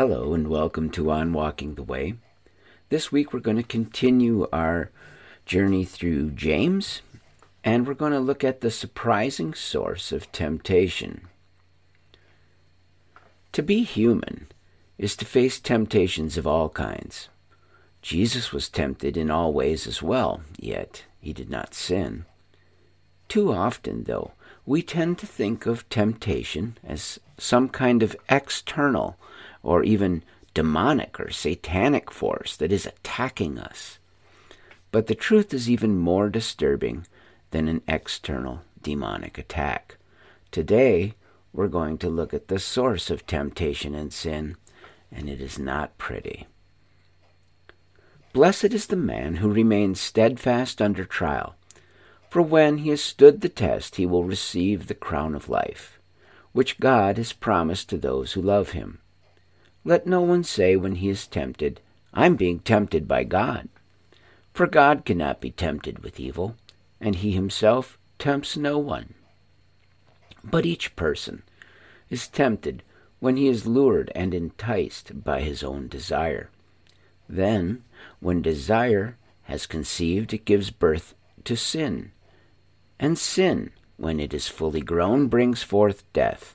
Hello, and welcome to On Walking the Way. This week we're going to continue our journey through James, and we're going to look at the surprising source of temptation. To be human is to face temptations of all kinds. Jesus was tempted in all ways as well, yet he did not sin. Too often, though, we tend to think of temptation as some kind of external or even demonic or satanic force that is attacking us. But the truth is even more disturbing than an external demonic attack. Today, we're going to look at the source of temptation and sin, and it is not pretty. Blessed is the man who remains steadfast under trial, for when he has stood the test, he will receive the crown of life, which God has promised to those who love him. Let no one say when he is tempted, I'm being tempted by God. For God cannot be tempted with evil, and he himself tempts no one. But each person is tempted when he is lured and enticed by his own desire. Then, when desire has conceived, it gives birth to sin. And sin, when it is fully grown, brings forth death.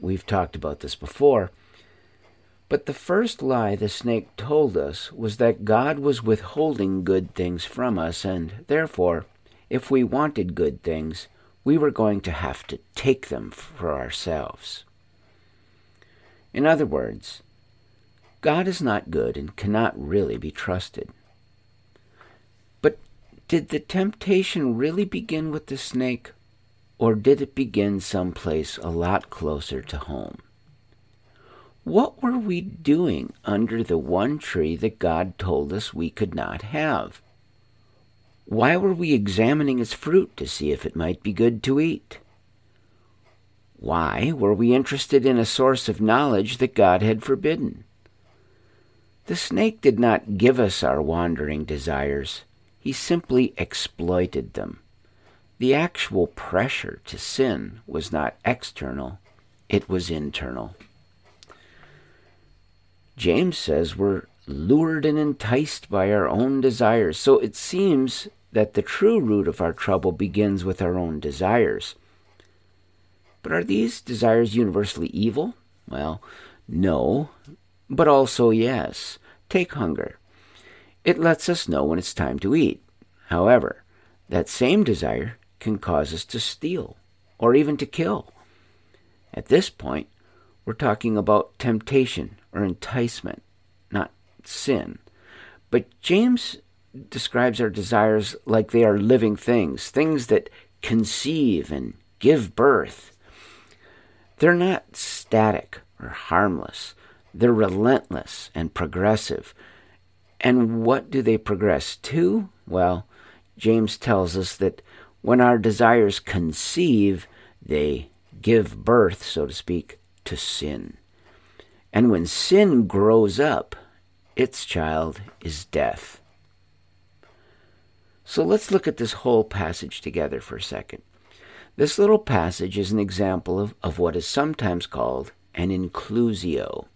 We've talked about this before. But the first lie the snake told us was that God was withholding good things from us, and therefore, if we wanted good things, we were going to have to take them for ourselves. In other words, God is not good and cannot really be trusted. But did the temptation really begin with the snake, or did it begin someplace a lot closer to home? What were we doing under the one tree that God told us we could not have? Why were we examining its fruit to see if it might be good to eat? Why were we interested in a source of knowledge that God had forbidden? The snake did not give us our wandering desires, he simply exploited them. The actual pressure to sin was not external, it was internal. James says we're lured and enticed by our own desires. So it seems that the true root of our trouble begins with our own desires. But are these desires universally evil? Well, no, but also yes. Take hunger. It lets us know when it's time to eat. However, that same desire can cause us to steal or even to kill. At this point, we're talking about temptation or enticement, not sin. But James describes our desires like they are living things, things that conceive and give birth. They're not static or harmless. They're relentless and progressive. And what do they progress to? Well, James tells us that when our desires conceive, they give birth, so to speak, to sin. And when sin grows up, its child is death. So let's look at this whole passage together for a second. This little passage is an example of, of what is sometimes called an inclusio,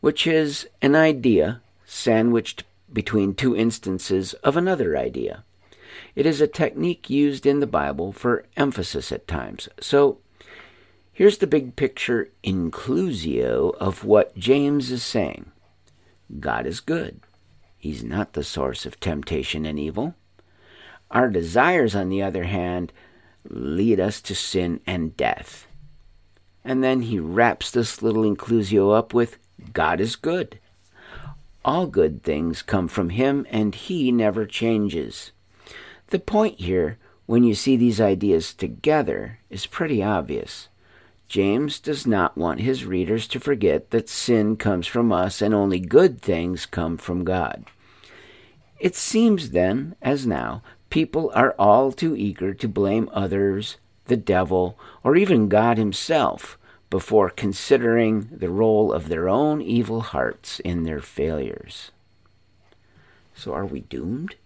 which is an idea sandwiched between two instances of another idea. It is a technique used in the Bible for emphasis at times. So here's the big picture inclusio of what James is saying God is good, He's not the source of temptation and evil. Our desires, on the other hand, lead us to sin and death. And then he wraps this little inclusio up with God is good. All good things come from him, and he never changes. The point here, when you see these ideas together, is pretty obvious. James does not want his readers to forget that sin comes from us and only good things come from God. It seems then, as now, people are all too eager to blame others, the devil, or even God himself before considering the role of their own evil hearts in their failures. So are we doomed?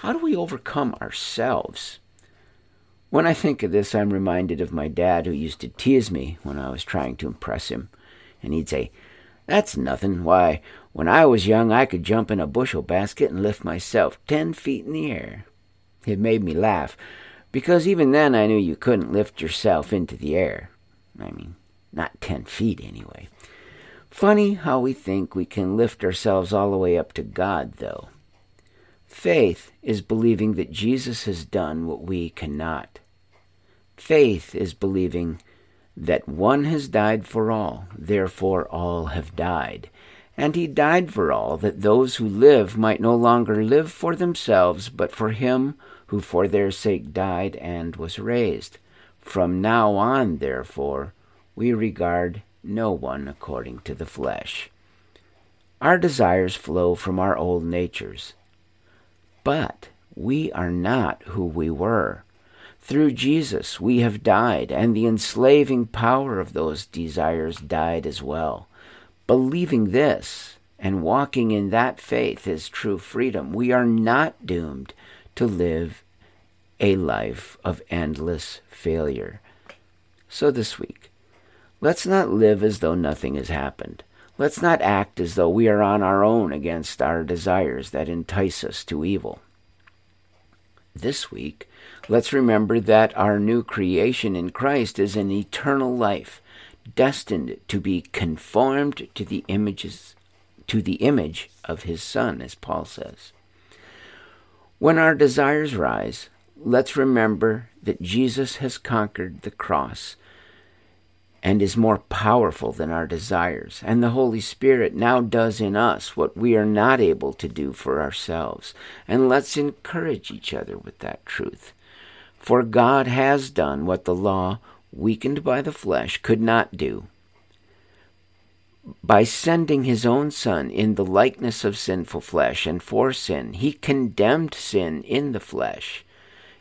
How do we overcome ourselves? When I think of this, I'm reminded of my dad who used to tease me when I was trying to impress him. And he'd say, That's nothing. Why, when I was young, I could jump in a bushel basket and lift myself ten feet in the air. It made me laugh, because even then I knew you couldn't lift yourself into the air. I mean, not ten feet anyway. Funny how we think we can lift ourselves all the way up to God, though. Faith is believing that Jesus has done what we cannot. Faith is believing that one has died for all, therefore all have died. And he died for all, that those who live might no longer live for themselves, but for him who for their sake died and was raised. From now on, therefore, we regard no one according to the flesh. Our desires flow from our old natures. But we are not who we were. Through Jesus we have died, and the enslaving power of those desires died as well. Believing this and walking in that faith is true freedom. We are not doomed to live a life of endless failure. So this week, let's not live as though nothing has happened. Let's not act as though we are on our own against our desires that entice us to evil. This week, let's remember that our new creation in Christ is an eternal life, destined to be conformed to the images to the image of his son as Paul says. When our desires rise, let's remember that Jesus has conquered the cross and is more powerful than our desires. And the Holy Spirit now does in us what we are not able to do for ourselves. And let's encourage each other with that truth. For God has done what the law, weakened by the flesh, could not do. By sending his own Son in the likeness of sinful flesh and for sin, he condemned sin in the flesh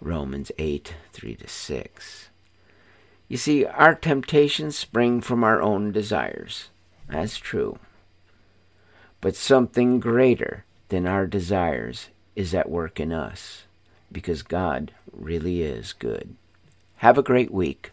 Romans 8 3 to 6. You see, our temptations spring from our own desires. That's true. But something greater than our desires is at work in us, because God really is good. Have a great week.